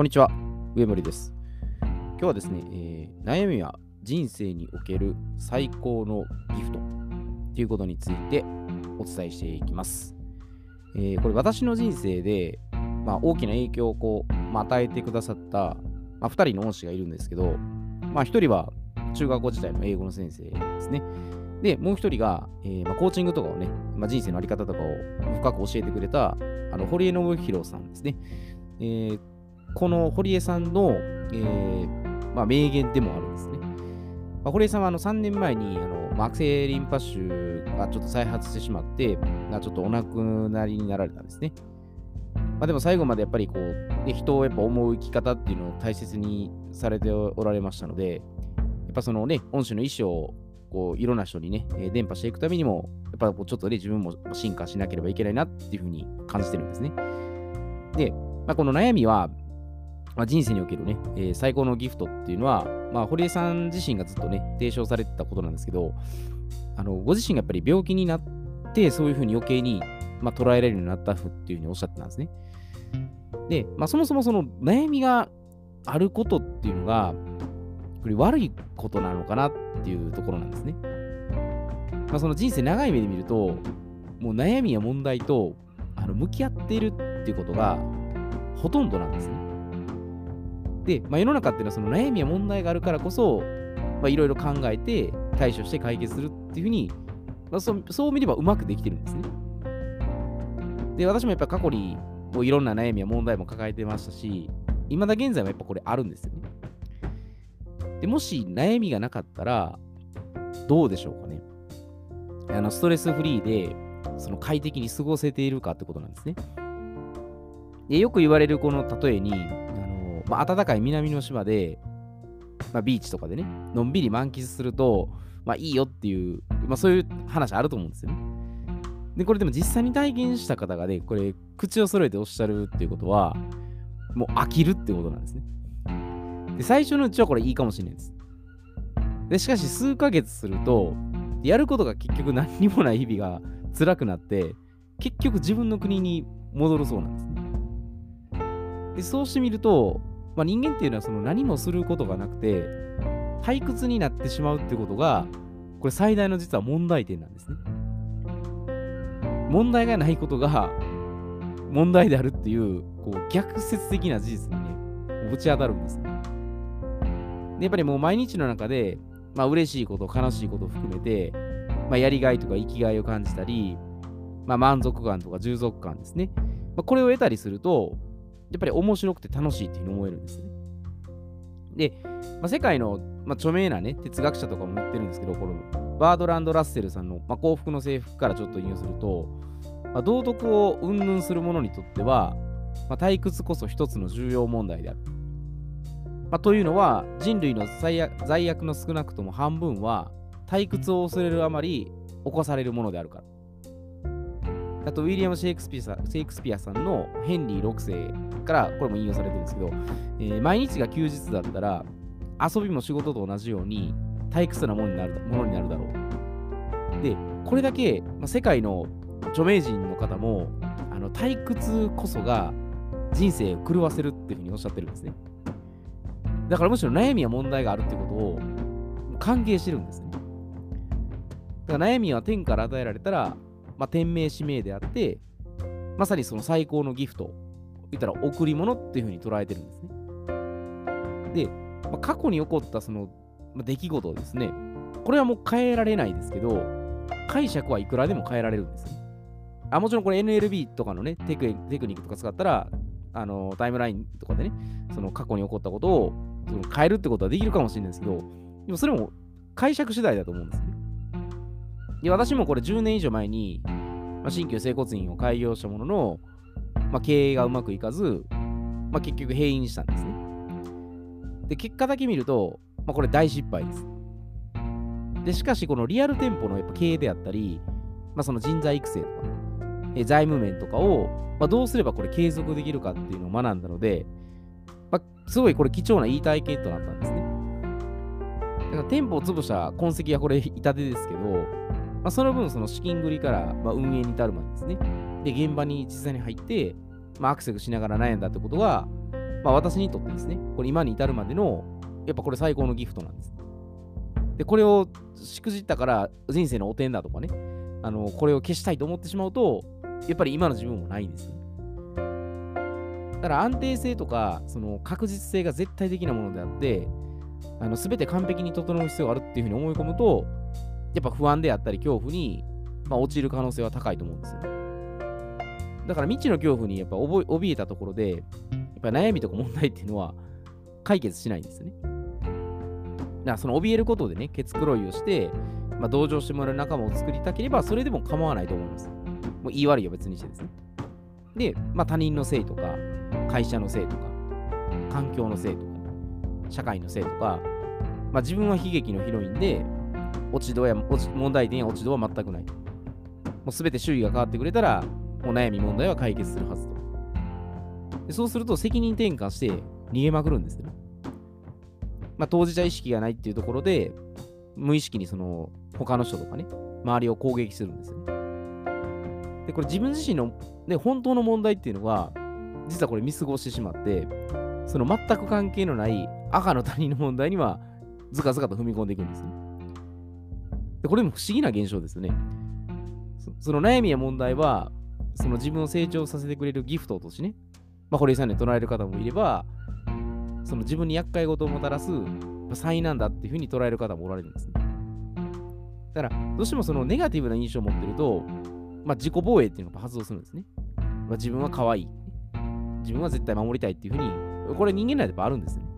こんにちは、上森です。今日はですね、えー悩みは人生における最高のギフトということについてお伝えしていきます。えーこれ私の人生で、まあ、大きな影響をこう、まあ、与えてくださった、まあ、2人の恩師がいるんですけど、まあ、1人は中学校時代の英語の先生ですね。で、もう1人が、えーま、コーチングとかをね、ま、人生のあり方とかを深く教えてくれたあの堀江信弘さんですね。えーこの堀江さんの、えーまあ、名言でもあるんですね。まあ、堀江さんはあの3年前にあの、まあ、悪性リンパ腫がちょっと再発してしまって、まあちょっとお亡くなりになられたんですね。まあ、でも最後までやっぱりこう、ね、人をやっぱ思う生き方っていうのを大切にされておられましたので、やっぱそのね、恩師の意思をこういろんな人にね、え伝播していくためにも、やっぱこうちょっとね、自分も進化しなければいけないなっていうふうに感じてるんですね。で、まあ、この悩みは、まあ、人生におけるね、えー最高のギフトっていうのは、まあ、堀江さん自身がずっとね、提唱されてたことなんですけど、あのご自身がやっぱり病気になって、そういうふうに余計に、まあ、捉えられるようになったふっていうふうにおっしゃってたんですね。で、まあ、そもそもその悩みがあることっていうのが、これ悪いことなのかなっていうところなんですね。まあ、その人生長い目で見ると、もう悩みや問題とあの向き合っているっていうことがほとんどなんですね。で、まあ、世の中っていうのはその悩みや問題があるからこそ、まあ、いろいろ考えて対処して解決するっていうふうに、まあ、そうそう見ればうまくできてるんですね。で、私もやっぱ過去にもういろんな悩みや問題も抱えてましたし、未だ現在もやっぱこれあるんですよね。でもし悩みがなかったら、どうでしょうかね。あのストレスフリーでその快適に過ごせているかってことなんですね。でよく言われるこの例えに、まあ、暖かい南の島で、まあ、ビーチとかでね、のんびり満喫すると、まあ、いいよっていう、まあ、そういう話あると思うんですよね。で、これでも実際に体験した方がね、これ、口を揃えておっしゃるっていうことは、もう飽きるってことなんですね。で、最初のうちはこれいいかもしれないです。で、しかし数ヶ月すると、やることが結局何にもない日々が辛くなって、結局自分の国に戻るそうなんですね。で、そうしてみると、まあ、人間っていうのはその何もすることがなくて、退屈になってしまうってことが、これ最大の実は問題点なんですね。問題がないことが問題であるっていう、こう逆説的な事実にね、ぶち当たるんですね。でやっぱりもう毎日の中で、まあ嬉しいこと、悲しいことを含めて、まあ、やりがいとか生きがいを感じたり、まあ、満足感とか充足感ですね。まあ、これを得たりすると、やっぱり面白くて楽しいっていうふうに思えるんですね。で、まあ、世界の、まあ、著名なね、哲学者とかも言ってるんですけど、このバードランド・ラッセルさんの、まあ、幸福の征服からちょっと引用すると、まあ、道徳を云々する者にとっては、まあ、退屈こそ一つの重要問題である。まあ、というのは、人類の罪悪罪悪の少なくとも半分は、退屈を恐れるあまり起こされるものであるから。あと、ウィリアム・シェイクスピアさんシェイクスピアさんのヘンリー6世から、これも引用されてるんですけど、えー毎日が休日だったら、遊びも仕事と同じように退屈なものになるものになるだろう。で、これだけ、まあ、世界の著名人の方も、あの退屈こそが人生を狂わせるっていうふうにおっしゃってるんですね。だからむしろ悩みや問題があるってことを歓迎してるんですね。だから悩みは天から与えられたら、まあ、天命使命であって、まさにその最高のギフト、言ったら贈り物っていうふうに捉えてるんですね。で、まあ、過去に起こったその、まあ、出来事ですね、これはもう変えられないですけど、解釈はいくらでも変えられるんですね。あもちろんこれ NLB とかのねテク、テクニックとか使ったら、あのタイムラインとかでね、その過去に起こったことをその変えるってことはできるかもしれないですけど、でもそれも解釈次第だと思うんですね。で、私もこれ10年以上前に、まあ、新旧整骨院を開業したものの、まあ、経営がうまくいかず、まあ、結局閉院したんですね。で、結果だけ見ると、まあ、これ大失敗です。で、しかしこのリアル店舗のやっぱ経営であったり、まあ、その人材育成とか、え財務面とかを、まあ、どうすればこれ継続できるかっていうのを学んだので、まあ、すごいこれ貴重ないい体験となったんですね。だから店舗を潰した痕跡はこれ痛手ですけど、まあ、その分その資金繰りから、まあ、運営に至るまでですね。で、現場に実際に入って、まあ、アクセスしながら悩んだってことが、まあ私にとってですね、これ今に至るまでの、やっぱこれ最高のギフトなんです。で、これをしくじったから人生の汚点だとかね、あの、これを消したいと思ってしまうと、やっぱり今の自分もないんですよ。だから安定性とか、その確実性が絶対的なものであって、あの全て完璧に整う必要があるっていうふうに思い込むと、やっぱ不安であったり恐怖に、まあ、陥る可能性は高いと思うんですよね。だから未知の恐怖にやっぱ怯えたところで、やっぱ悩みとか問題っていうのは解決しないんですよね。だからその怯えることでね、ケツ黒いをして、まあ、同情してもらう仲間を作りたければ、それでも構わないと思います。もう言い悪いは別にしてですね。で、まあ、他人のせいとか、会社のせいとか、環境のせいとか、社会のせいとか、まあ、自分は悲劇のヒロインで、落ち度や落ち問題点や落ち度は全くない。もうすべて周囲が変わってくれたら、もう悩み問題は解決するはずと。でそうすると責任転換して逃げまくるんですね。まあ、当事者意識がないっていうところで、無意識にその他の人とかね、周りを攻撃するんですよね。で、これ自分自身の、ね、本当の問題っていうのは、実はこれ見過ごしてしまって、その全く関係のない赤の他人の問題にはずかずかと踏み込んでいくんですね。でこれも不思議な現象ですよね。その悩みや問題は、その自分を成長させてくれるギフトとしてね、まあ、堀江さんに捉える方もいれば、その自分に厄介事をもたらす災難だっていうふうに捉える方もおられるんですね。だから、どうしてもそのネガティブな印象を持ってると、まあ、自己防衛っていうのが発動するんですね。まあ、自分は可愛い。自分は絶対守りたいっていうふうに、これ人間内でやっぱあるんですよね。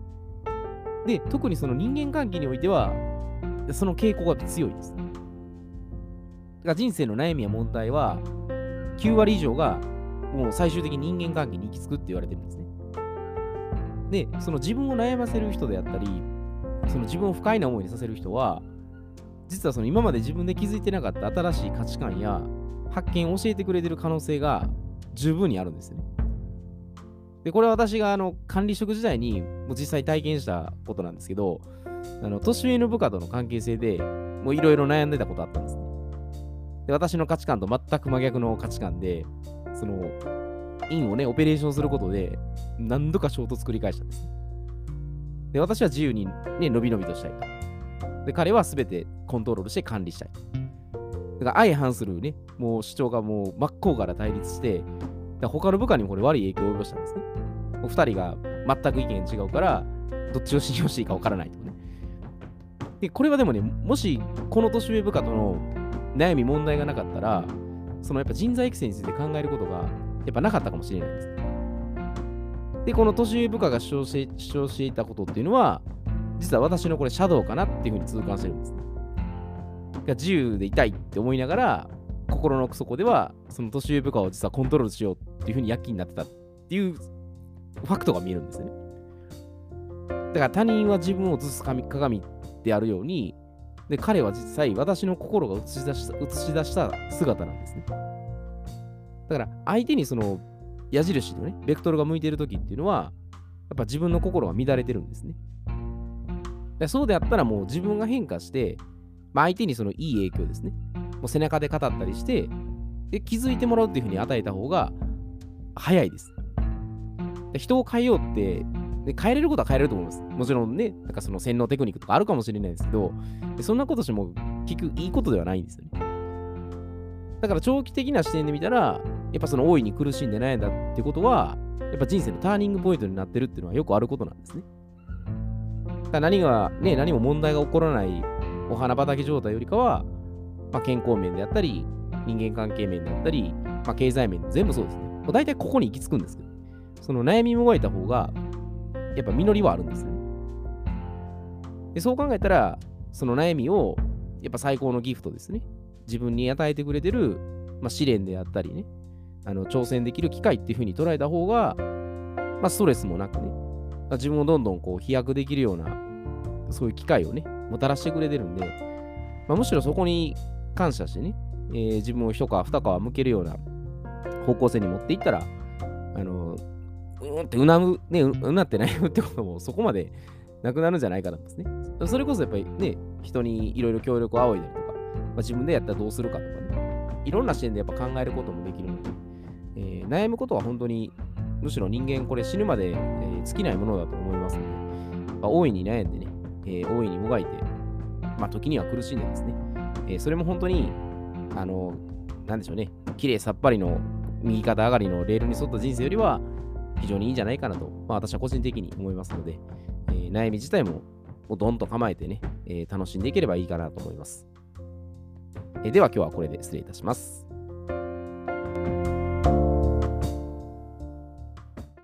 で、特にその人間関係においては、その傾向が強いです。だから人生の悩みや問題は、9割以上がもう最終的に人間関係に行き着くって言われてるんですね。で、その自分を悩ませる人であったり、その自分を不快な思いにさせる人は、実はその今まで自分で気づいてなかった新しい価値観や発見を教えてくれてる可能性が十分にあるんですね。で、これは私があの管理職時代にも実際体験したことなんですけど、あの年上の部下との関係性でもういろいろ悩んでたことあったんですね。で、私の価値観と全く真逆の価値観で、その、インをね、オペレーションすることで、何度か衝突繰り返したんです。で、私は自由にね、伸び伸びとしたいと。で、彼は全てコントロールして管理したい。だから相反するね、もう主張がもう真っ向から対立して、他の部下にもこれ悪い影響を及ぼしたんですね。お二人が全く意見違うから、どっちを信用していいか分からないと。で、これはでもね、もしこの年上部下との悩み、問題がなかったら、そのやっぱ人材育成について考えることがやっぱなかったかもしれないです。で、この年上部下が主張し主張していたことっていうのは、実は私のこれ、シャドウかなっていうふうに痛感してるんです、が自由でいたいって思いながら、心の奥底では、その年上部下を実はコントロールしようっていうふうに躍起になってたっていうファクトが見えるんですね。だから他人は自分を映す鏡であるように、で彼は実際私の心が映し出した映し出した姿なんですね。だから相手にその矢印のね、ベクトルが向いている時っていうのは、やっぱ自分の心が乱れてるんですね。でそうであったらもう自分が変化して、まあ、相手にそのいい影響ですね。もう背中で語ったりして、で気づいてもらうっていうふうに与えた方が早いです。で人を変えようってで変えれることは変えれると思います。もちろんね、なんかその洗脳テクニックとかあるかもしれないですけど、そんなことしても聞くいいことではないんですよね。だから長期的な視点で見たら、やっぱその大いに苦しんで悩んだってことは、やっぱ人生のターニングポイントになってるっていうのはよくあることなんですね。だ何が、ね、何も問題が起こらないお花畑状態よりかは、まあ、健康面であったり、人間関係面であったり、まあ、経済面全部そうですね。大体ここに行き着くんですけど、その悩みもがいた方が、やっぱ実りはあるんですね。でそう考えたら、その悩みを、やっぱ最高のギフトですね。自分に与えてくれてる、まあ、試練であったりね、あの挑戦できる機会っていう風に捉えた方が、まあ、ストレスもなくね、自分をどんどんこう飛躍できるような、そういう機会をね、もたらしてくれてるんで、まあ、むしろそこに感謝してね、えー、自分を一皮二皮向けるような方向性に持っていったら、あのうんってうなむ、ね、うなって悩むってこともそこまでなくなるんじゃないかなんですね。それこそやっぱりね、人にいろいろ協力を仰いだりとか、まあ、自分でやったらどうするかとかね、いろんな視点でやっぱ考えることもできるので、えー、悩むことは本当にむしろ人間これ死ぬまで、えー尽きないものだと思いますので、まあ、大いに悩んでね、えー大いにもがいて、まあ、時には苦しんでですね、えーそれも本当に、あの、なんでしょうね、綺麗さっぱりの右肩上がりのレールに沿った人生よりは、非常にいいんじゃないかなと、まあ、私は個人的に思いますので、えー悩み自体ももうどんと構えてね、えー楽しんでいければいいかなと思います。えーでは今日はこれで失礼いたします。